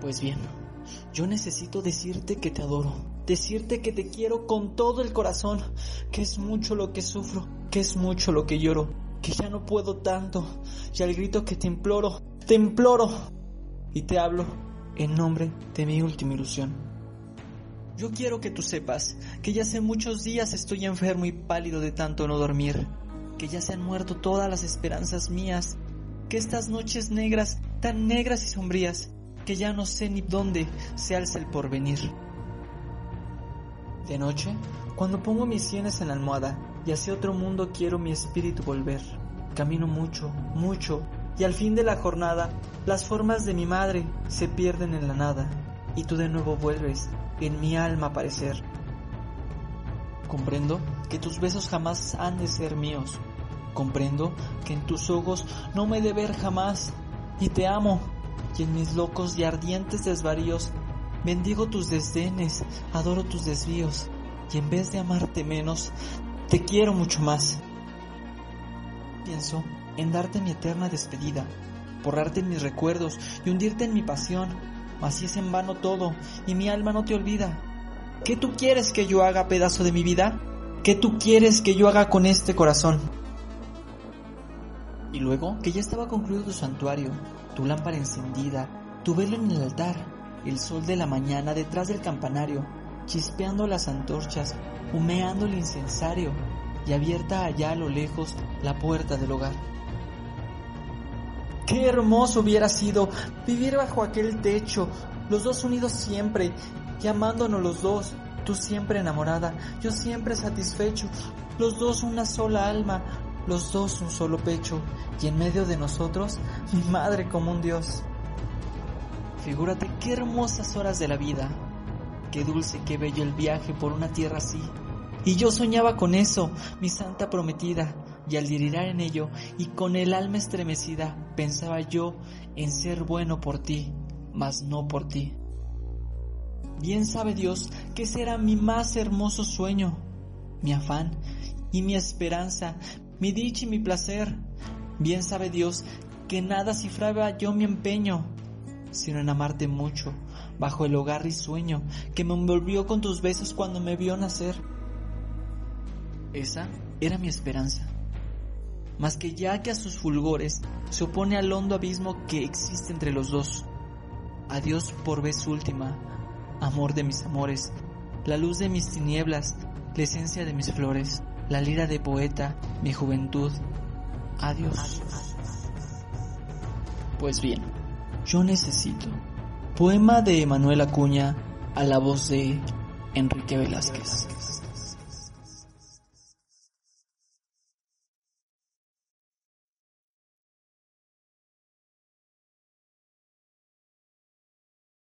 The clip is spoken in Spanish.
Pues bien, yo necesito decirte que te adoro, decirte que te quiero con todo el corazón, que es mucho lo que sufro, que es mucho lo que lloro, que ya no puedo tanto, y al grito que te imploro, te imploro, y te hablo en nombre de mi última ilusión. Yo quiero que tú sepas que ya hace muchos días estoy enfermo y pálido de tanto no dormir, que ya se han muerto todas las esperanzas mías, que estas noches negras, tan negras y sombrías, que ya no sé ni dónde se alza el porvenir. De noche, cuando pongo mis sienes en la almohada y hacia otro mundo quiero mi espíritu volver, camino mucho, mucho, y al fin de la jornada las formas de mi madre se pierden en la nada, y tú de nuevo vuelves en mi alma aparecer. Comprendo que tus besos jamás han de ser míos. Comprendo que en tus ojos no me he de ver jamás. Y te amo. Y en mis locos y ardientes desvaríos bendigo tus desdenes, adoro tus desvíos. Y en vez de amarte menos, te quiero mucho más. Pienso en darte mi eterna despedida, borrarte en mis recuerdos y hundirte en mi pasión. Mas si es en vano todo y mi alma no te olvida. ¿Qué tú quieres que yo haga pedazo de mi vida? ¿Qué tú quieres que yo haga con este corazón? Y luego que ya estaba concluido tu santuario, tu lámpara encendida, tu velo en el altar, el sol de la mañana detrás del campanario, chispeando las antorchas, humeando el incensario y abierta allá a lo lejos la puerta del hogar. Qué hermoso hubiera sido vivir bajo aquel techo, los dos unidos siempre, y amándonos los dos, tú siempre enamorada, yo siempre satisfecho, los dos una sola alma, los dos un solo pecho, y en medio de nosotros, mi madre como un dios. Figúrate qué hermosas horas de la vida, qué dulce, qué bello el viaje por una tierra así. Y yo soñaba con eso, mi santa prometida, y al delirar en ello y con el alma estremecida pensaba yo en ser bueno por ti, mas no por ti. Bien sabe Dios que ese era mi más hermoso sueño, mi afán y mi esperanza, mi dicha y mi placer. Bien sabe Dios que nada cifraba yo mi empeño, sino en amarte mucho, bajo el hogar risueño que me envolvió con tus besos cuando me vio nacer. Esa era mi esperanza mas que ya que a sus fulgores se opone al hondo abismo que existe entre los dos. Adiós por vez última, amor de mis amores, la luz de mis tinieblas, la esencia de mis flores, la lira de poeta, mi juventud. Adiós. Pues bien, yo necesito. Poema de Emanuel Acuña a la voz de Enrique Velázquez.